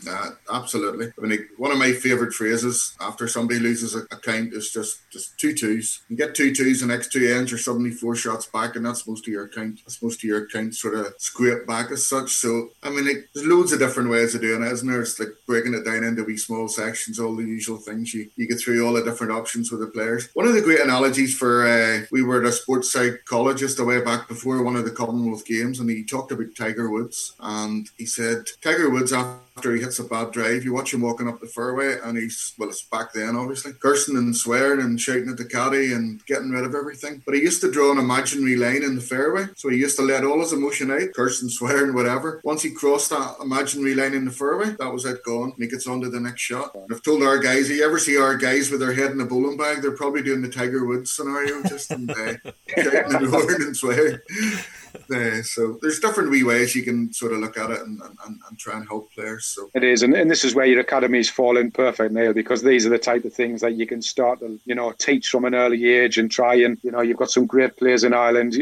Speaker 4: uh, absolutely. I mean, one of my favourite phrases after somebody loses a, count is just just two twos. You get two twos, the next two ends, you're suddenly four shots back, and that's most of your count. That's most of your account sort of scrape back as such. So, I mean, like, there's loads of different ways of doing it, isn't there? It's like breaking it down into wee small sections, all the usual things. You, you get through all the different options with the players. One of the great analogies for uh, we were at a sports psychologist a way back before one of the Commonwealth Games, and he talked about Tiger Woods, and he said Tiger Woods after after he hits a bad drive, you watch him walking up the fairway, and he's well, it's back then obviously cursing and swearing and shouting at the caddy and getting rid of everything. But he used to draw an imaginary line in the fairway, so he used to let all his emotion out, cursing, swearing, whatever. Once he crossed that imaginary line in the fairway, that was it gone. And he gets on to the next shot. And I've told our guys, if you ever see our guys with their head in a bowling bag, they're probably doing the Tiger Woods scenario, just in uh, shouting and roaring and swearing. Uh, so there's different wee ways you can sort of look at it and, and, and try and help players. So
Speaker 2: it is, and, and this is where your academies fall in perfect, Neil, because these are the type of things that you can start to you know teach from an early age and try and you know you've got some great players in Ireland.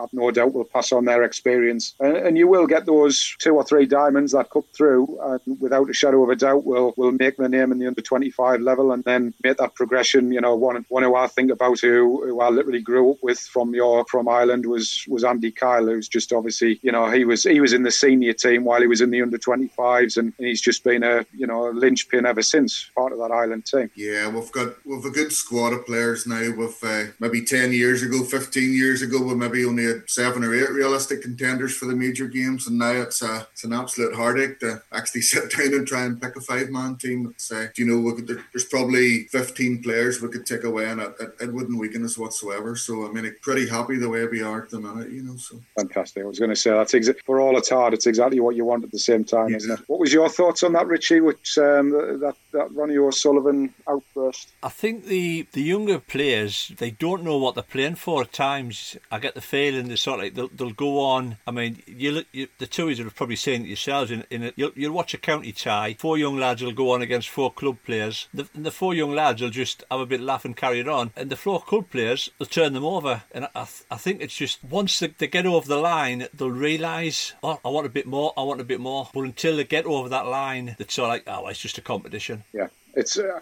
Speaker 2: I've no doubt will pass on their experience, and, and you will get those two or three diamonds that come through, and without a shadow of a doubt, will will make the name in the under 25 level, and then make that progression. You know, one one who I think about who, who I literally grew up with from your from Ireland was was Andy Who's just obviously, you know, he was he was in the senior team while he was in the under 25s, and, he's just been a you know a linchpin ever since, part of that Ireland team.
Speaker 4: Yeah, we've got we've a good squad of players now. With uh, maybe 10 years ago, 15 years ago, we maybe only had seven or eight realistic contenders for the major games, and now it's a it's an absolute heartache to actually sit down and try and pick a five man team. It's, uh, you know, could, there's probably 15 players we could take away, and it, it, it wouldn't weaken us whatsoever. So I mean, pretty happy the way we are at the minute, you know. So
Speaker 2: fantastic. I was going to say that's exa- for all it's hard. It's exactly what you want at the same time, yeah. isn't it? What was your thoughts on that, Richie? Which um, that that Ronnie O'Sullivan outburst?
Speaker 3: I think the the younger players they don't know what they're playing for at times. I get the feeling they sort of like they'll, they'll go on. I mean, you look you, the two of you have probably seen it yourselves. In, in a, you'll, you'll watch a county tie. Four young lads will go on against four club players. The, the four young lads will just have a bit of laugh and carry it on, and the four club players will turn them over. And I, I think it's just once they, they get over the line, they'll realise, oh, I want a bit more. I want a bit more. But until they get over that line, it's of like, oh, it's just a competition.
Speaker 2: Yeah, it's. Uh,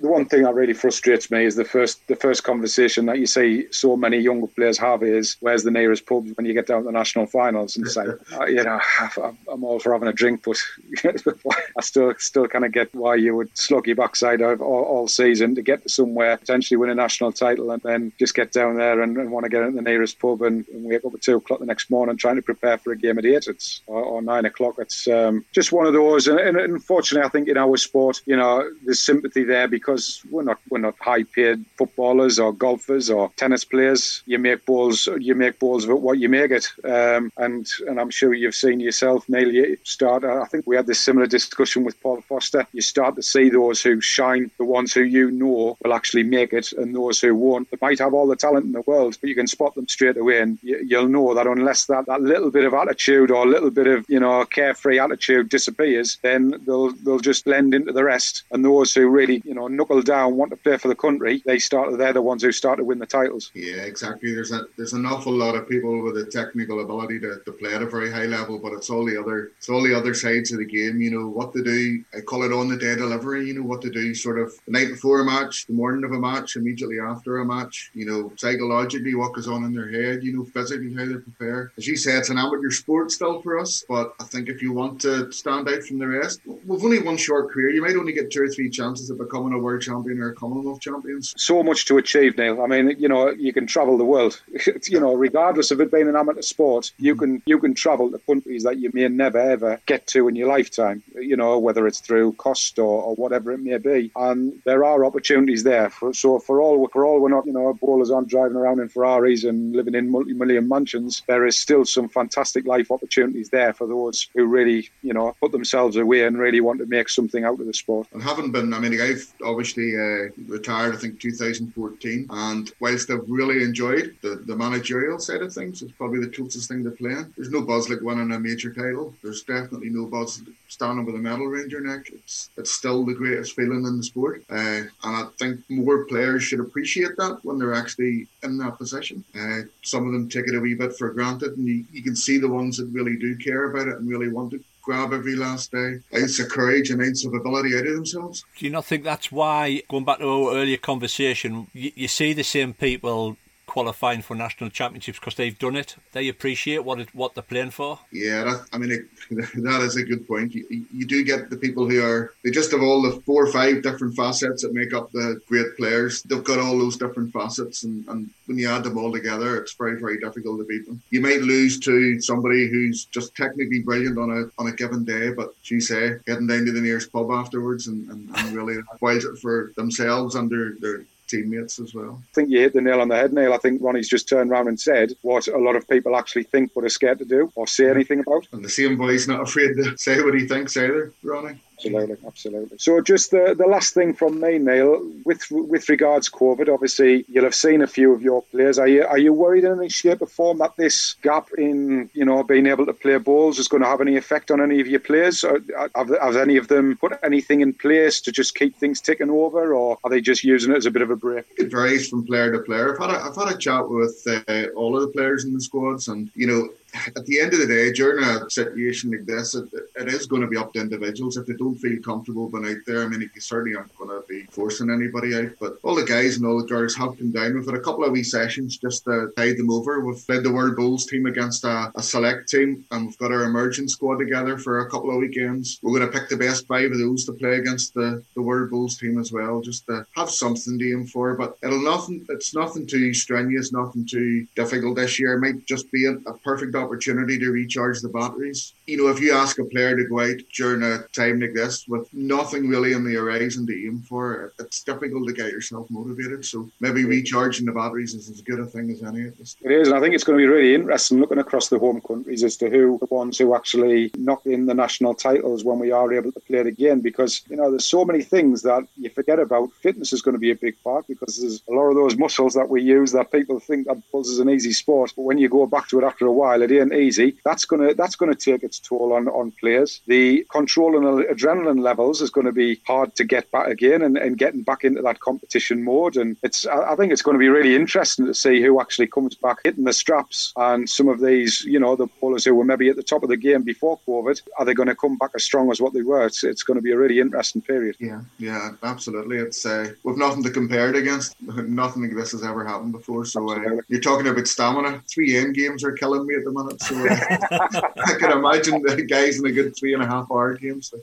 Speaker 2: the one thing that really frustrates me is the first the first conversation that you see so many younger players have is where's the nearest pub when you get down to the national finals? And say uh, you know I'm all for having a drink but I still still kind of get why you would slug your backside all, all, season to get to somewhere potentially win a national title and then just get down there and, and want to get into the nearest pub and, and, wake up at two o'clock the next morning trying to prepare for a game at eight. It's or, or nine o'clock. It's um, just one of those. And, and unfortunately I think in our sport you know there's sympathy there because we're not we're not high paid footballers or golfers or tennis players. You make balls you make balls with what you make it. Um, and and I'm sure you've seen yourself, Neil. You start. I think we had this similar discussion with Paul Foster. You start to see those who shine, the ones who you know will actually make it, and those who won't. They might have all the talent in the world, but you can spot them straight away, and you, will know that unless that, that little bit of attitude or a little bit of you know carefree attitude disappears, then they'll they'll just blend into the rest. And those who really you know, knuckle down, want to play for the country, they start. They're the ones who start to win the titles.
Speaker 4: Yeah, exactly. There's a there's an awful lot of people with the technical ability to, to play at a very high level, but it's all the other it's all the other sides of the game. You know what to do. I call it on the day delivery. You know what to do, sort of the night before a match, the morning of a match, immediately after a match. You know psychologically what goes on in their head. You know physically how they prepare. As you say, it's an amateur sport still for us, but I think if you want to stand out from the rest, we've only one short career. You might only get two or three chances of becoming a world champion or a Commonwealth champions.
Speaker 2: So much to achieve, Neil. I mean, you know, you can travel the world. you know, regardless of it being an amateur sport, you mm-hmm. can you can travel to countries that you may never ever get to in your lifetime. You know, whether it's through cost or, or whatever it may be, and there are opportunities there. For, so for all for all we're not, you know, bowlers aren't driving around in Ferraris and living in multi-million mansions. There is still some fantastic life opportunities there for those who really, you know, put themselves away and really want to make something out of the sport.
Speaker 4: And haven't been. I mean, I've obviously uh, retired, I think, 2014. And whilst I've really enjoyed the, the managerial side of things, it's probably the closest thing to playing. There's no buzz like winning a major title. There's definitely no buzz standing with a medal around your neck. It's, it's still the greatest feeling in the sport. Uh, and I think more players should appreciate that when they're actually in that position. Uh, some of them take it a wee bit for granted, and you, you can see the ones that really do care about it and really want it grab every last day, ounce of courage and ounce of ability out of themselves.
Speaker 3: Do you not think that's why, going back to our earlier conversation, you, you see the same people qualifying for national championships because they've done it. They appreciate what it, what they're playing for.
Speaker 4: Yeah, that, I mean, it, that is a good point. You, you do get the people who are they just have all the four or five different facets that make up the great players. They've got all those different facets, and, and when you add them all together, it's very very difficult to beat them. You might lose to somebody who's just technically brilliant on a on a given day, but you say getting down to the nearest pub afterwards and, and, and really spoils it for themselves and their, their teammates as well.
Speaker 2: I think you hit the nail on the head, Neil. I think Ronnie's just turned around and said what a lot of people actually think but are scared to do or say anything about.
Speaker 4: And the same boy's not afraid to say what he thinks either, Ronnie.
Speaker 2: Absolutely, absolutely. So, just the, the last thing from me, Neil, with with regards COVID, obviously you'll have seen a few of your players. Are you are you worried in any shape or form that this gap in you know being able to play bowls is going to have any effect on any of your players? Or have, have any of them put anything in place to just keep things ticking over, or are they just using it as a bit of a break?
Speaker 4: It varies from player to player. I've had a, I've had a chat with uh, all of the players in the squads, and you know at the end of the day, during a situation like this, it, it is going to be up to individuals. If they don't feel comfortable being out there, I mean, you certainly aren't going to be forcing anybody out. But all the guys and all the girls have come down. We've had a couple of wee sessions just to tide them over. We've led the World Bowls team against a, a select team, and we've got our emerging squad together for a couple of weekends. We're going to pick the best five of those to play against the, the World Bowls team as well, just to have something to aim for. But it'll nothing. It's nothing too strenuous, nothing too difficult this year. It might just be a, a perfect opportunity to recharge the batteries. You know, if you ask a player to go out during a time like this with nothing really on the horizon to aim for, it's difficult to get yourself motivated. So maybe recharging the batteries is as good a thing as any of this.
Speaker 2: It is, and I think it's going to be really interesting looking across the home countries as to who the ones who actually knock in the national titles when we are able to play it again. Because you know, there's so many things that you forget about. Fitness is going to be a big part because there's a lot of those muscles that we use that people think that buzz is an easy sport, but when you go back to it after a while, ain't easy. That's gonna that's gonna take its toll on on players. The control and adrenaline levels is going to be hard to get back again, and, and getting back into that competition mode. And it's I think it's going to be really interesting to see who actually comes back hitting the straps. And some of these, you know, the bowlers who were maybe at the top of the game before COVID, are they going to come back as strong as what they were? It's, it's going to be a really interesting period.
Speaker 4: Yeah, yeah, absolutely. It's uh, we've nothing to compare it against. Nothing like this has ever happened before. So uh, you're talking about stamina. Three end games are killing me at the minute. So uh, I can imagine the guys in a good three and a half hour game. So.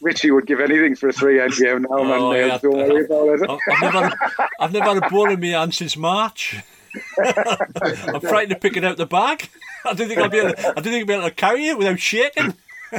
Speaker 2: Richie would give anything for a three-end game now, oh, man. Yeah. Don't worry about it.
Speaker 3: I've never, I've never had a ball in my hand since March. I'm frightened of picking out the bag. I don't think I'll be able. To, I don't think I'll be able to carry it without shaking.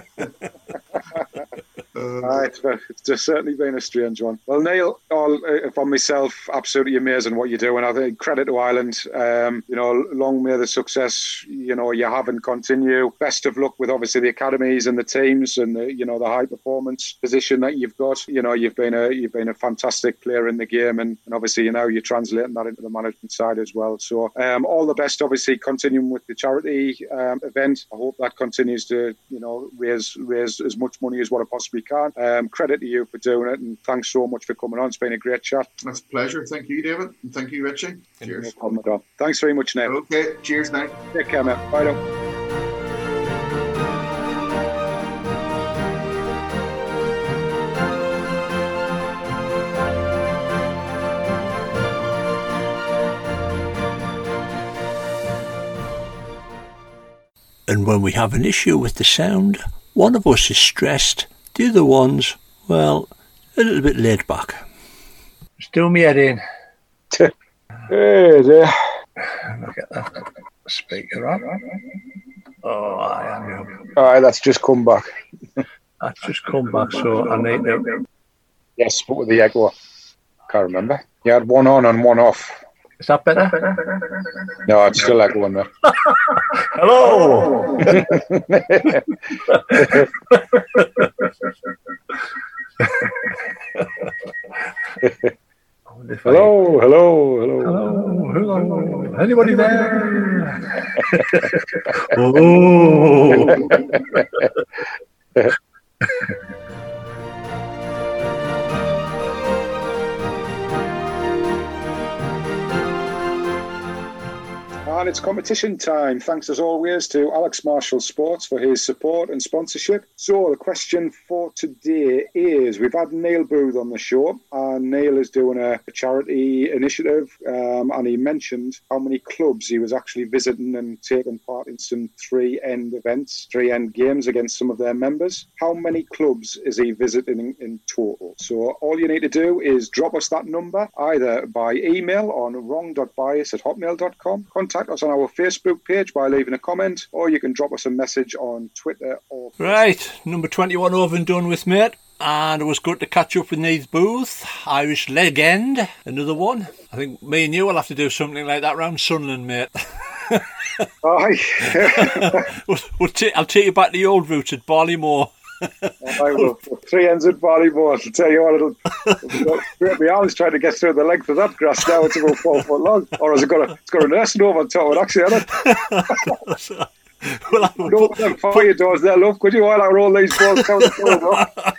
Speaker 2: Uh, it's, it's certainly been a strange one. Well, Neil, all uh, from myself, absolutely amazing what you do, and I think credit to Ireland. Um, you know, long may the success you know you have and continue. Best of luck with obviously the academies and the teams, and the you know the high performance position that you've got. You know, you've been a you've been a fantastic player in the game, and, and obviously you know you're translating that into the management side as well. So um, all the best, obviously continuing with the charity um, event. I hope that continues to you know raise raise as much money as what it possibly can. Um, credit to you for doing it, and thanks so much for coming on. It's been a great chat.
Speaker 4: That's a pleasure. Thank you, David, and thank you, Richie.
Speaker 2: Cheers. No problem at all. Thanks very much, Neil.
Speaker 4: Okay. Cheers, now.
Speaker 2: Take care, mate. Bye now.
Speaker 1: And when we have an issue with the sound, one of us is stressed, the other one's, well, a little bit laid back.
Speaker 5: Still me head in.
Speaker 2: hey there.
Speaker 5: Look at that speaker on. Oh, I am.
Speaker 2: All right, that's just come back.
Speaker 5: that's just come back, so I need to.
Speaker 2: Yes, what with the echo? Can't remember. You had one on and one off.
Speaker 5: Is that better?
Speaker 2: No, it's still echoing there.
Speaker 5: Hello.
Speaker 2: hello, hello, hello,
Speaker 5: hello, hello. Anybody there? oh.
Speaker 2: And it's competition time. Thanks as always to Alex Marshall Sports for his support and sponsorship. So, the question for today is We've had Neil Booth on the show, and Neil is doing a, charity initiative. Um, and he mentioned how many clubs he was actually visiting and taking part in some three end events, three end games against some of their members. How many clubs is he visiting in, in total? So, all you need to do is drop us that number either by email on wrong.bias at hotmail.com, contact us on our Facebook page by leaving a comment, or you can drop us a message on Twitter or.
Speaker 3: Right, number 21 over and done with, mate. And it was good to catch up with Neil Booth, Irish legend, another one. I think me and you will have to do something like that round Sunderland, mate.
Speaker 2: Aye.
Speaker 3: we'll, we'll t- I'll take you back to the old roots at Barlymore.
Speaker 2: I will. Three ends at volleyball. I'll tell you what, it'll, it'll be honest trying to get through the length of that grass now. It's about four foot long. Or has it got a, it's got a nursing home on top of it, actually, hasn't it? well, I would put, fire doors there, love. Could you while I roll these balls down the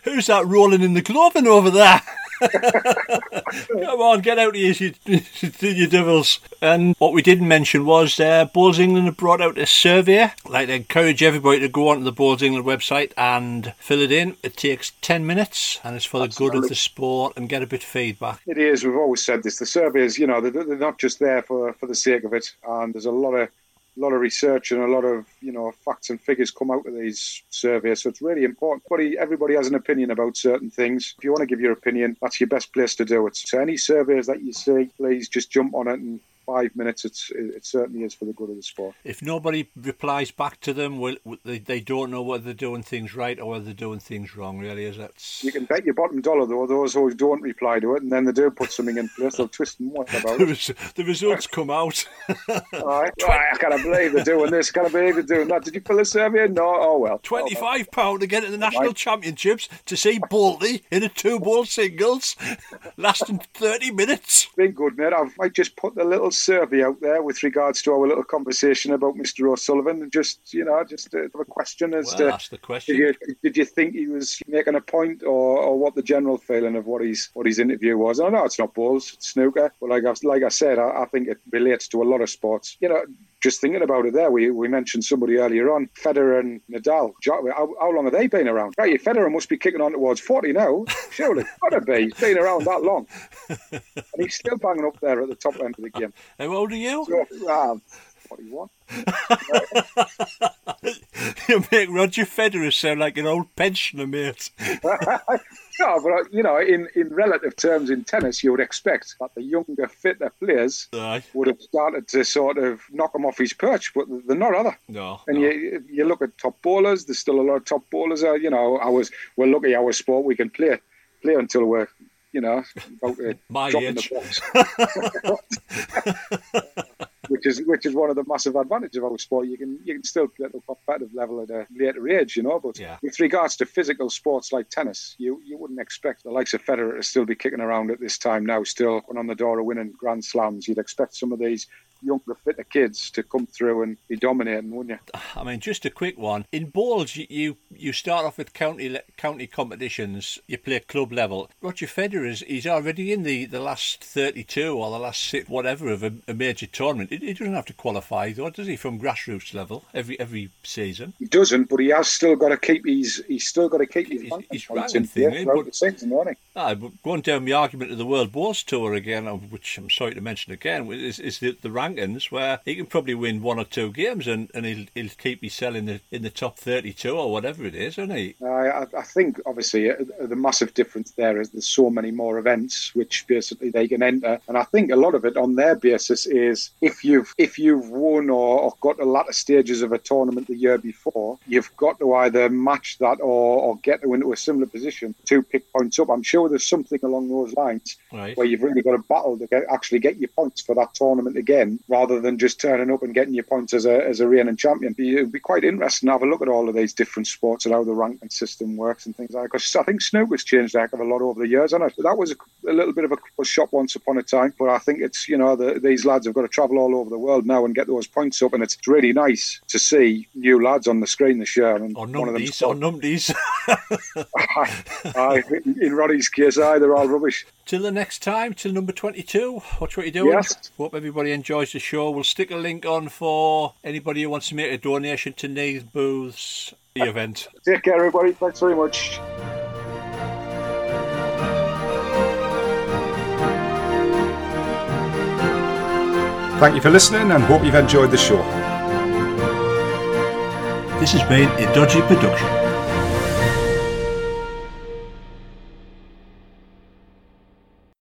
Speaker 3: Who's that rolling in the clothing over there?
Speaker 1: Come on, get out of here, you, you devils. And what we didn't mention was uh, Bowls England have brought out a survey. Like, they encourage everybody to go onto the Bowls England website and fill it in. It takes 10 minutes and it's for the good of the sport and get a bit of feedback.
Speaker 2: It is. We've always said this. The surveys, you know, they're, they're not just there for, for the sake of it. And there's a lot of a lot of research and a lot of you know facts and figures come out of these surveys. So it's really important. Everybody, everybody has an opinion about certain things. If you want to give your opinion, that's your best place to do it. So any surveys that you see, please just jump on it and five minutes, it's, it certainly is for the good of the sport.
Speaker 1: If nobody replies back to them, well, they, they don't know whether they're doing things right or whether they're doing things wrong, really, is it?
Speaker 2: You can bet your bottom dollar, though, those who don't reply to it, and then they do put something in place, they'll twist and what about
Speaker 1: it. the results come out.
Speaker 2: All right. I can't believe they're doing this, I can't believe they're doing that. Did you fill a survey? No? Oh, well.
Speaker 1: £25 oh, to get in the National right. Championships to see Bolty in a two-ball singles lasting 30 minutes.
Speaker 2: Been good, mate. I might just put the little survey out there with regards to our little conversation about Mr. O'Sullivan, and just you know, just uh, have a question as
Speaker 1: well,
Speaker 2: to
Speaker 1: the question.
Speaker 2: Did you, did you, think he was making a point, or, or what the general feeling of what his what his interview was? I know it's not bowls, it's snooker, but like I, like I said, I, I think it relates to a lot of sports. You know, just thinking about it there, we, we mentioned somebody earlier on, Federer and Nadal. How, how long have they been around? Right, Federer must be kicking on towards 40 now. Surely, gotta be. He's been around that long. and he's still banging up there at the top end of the game.
Speaker 1: How old are you? So, um,
Speaker 2: 41.
Speaker 1: you make Roger Federer sound like an old pensioner, mate.
Speaker 2: no, but uh, you know, in, in relative terms in tennis, you would expect that the younger, fitter players Aye. would have started to sort of knock him off his perch, but they're not, other.
Speaker 1: No.
Speaker 2: And
Speaker 1: no.
Speaker 2: you you look at top bowlers. There's still a lot of top bowlers. Uh, you know, I was we're lucky our sport we can play play until we're you know about to
Speaker 1: My
Speaker 2: drop
Speaker 1: age.
Speaker 2: in the box. Which is which is one of the massive advantages of our sport. You can you can still play at a competitive level at a later age, you know. But
Speaker 1: yeah.
Speaker 2: with regards to physical sports like tennis, you you wouldn't expect the likes of Federer to still be kicking around at this time now, still on the door of winning Grand Slams. You'd expect some of these younger, fitter kids to come through and be dominating, wouldn't you?
Speaker 1: I mean, just a quick one. In bowls, you you, you start off with county county competitions. You play club level. Roger Federer is he's already in the, the last thirty-two or the last six, whatever of a, a major tournament. He, he, doesn't have to qualify though, does he? From grassroots level every every season.
Speaker 2: He doesn't, but he has still got to keep his he's still got to keep his,
Speaker 1: his, his ranking thing.
Speaker 2: Yeah, throughout the season, hasn't he?
Speaker 1: Ah, but going down the argument of the World Bowls Tour again, which I'm sorry to mention again, is, is the, the rank rankings where he can probably win one or two games and, and he'll, he'll keep himself in the in the top 32 or whatever it is, isn't he?
Speaker 2: I, I think obviously uh, the massive difference there is there's so many more events which basically they can enter, and I think a lot of it on their basis is if you've if you've won or, or got the latter stages of a tournament the year before, you've got to either match that or, or get to into a similar position to pick points up. I'm sure there's something along those lines
Speaker 1: right.
Speaker 2: where you've really got to battle to get, actually get your points for that tournament again rather than just turning up and getting your points as a, as a reigning champion. It would be quite interesting to have a look at all of these different sports and how the ranking system works and things like that. Because I think snooker's changed a heck of a lot over the years, and that was a, a, little bit of a shop once upon a time. But I think it's you know the, these lads have got to travel all over the world now and get those points up, and it's really nice to see new lads on the screen this year. And
Speaker 1: or numpties, or numpties.
Speaker 2: aye, in, in Roddy's case, aye, they're all rubbish.
Speaker 1: Till the next time, till number 22. Watch what you're doing.
Speaker 2: Yes.
Speaker 1: Hope everybody enjoys the show. We'll stick a link on for anybody who wants to make a donation to Neil Booth's event.
Speaker 2: Take care, everybody. Thanks very much.
Speaker 6: Thank you for listening and hope you've enjoyed the show.
Speaker 7: This has been a Dodgy production.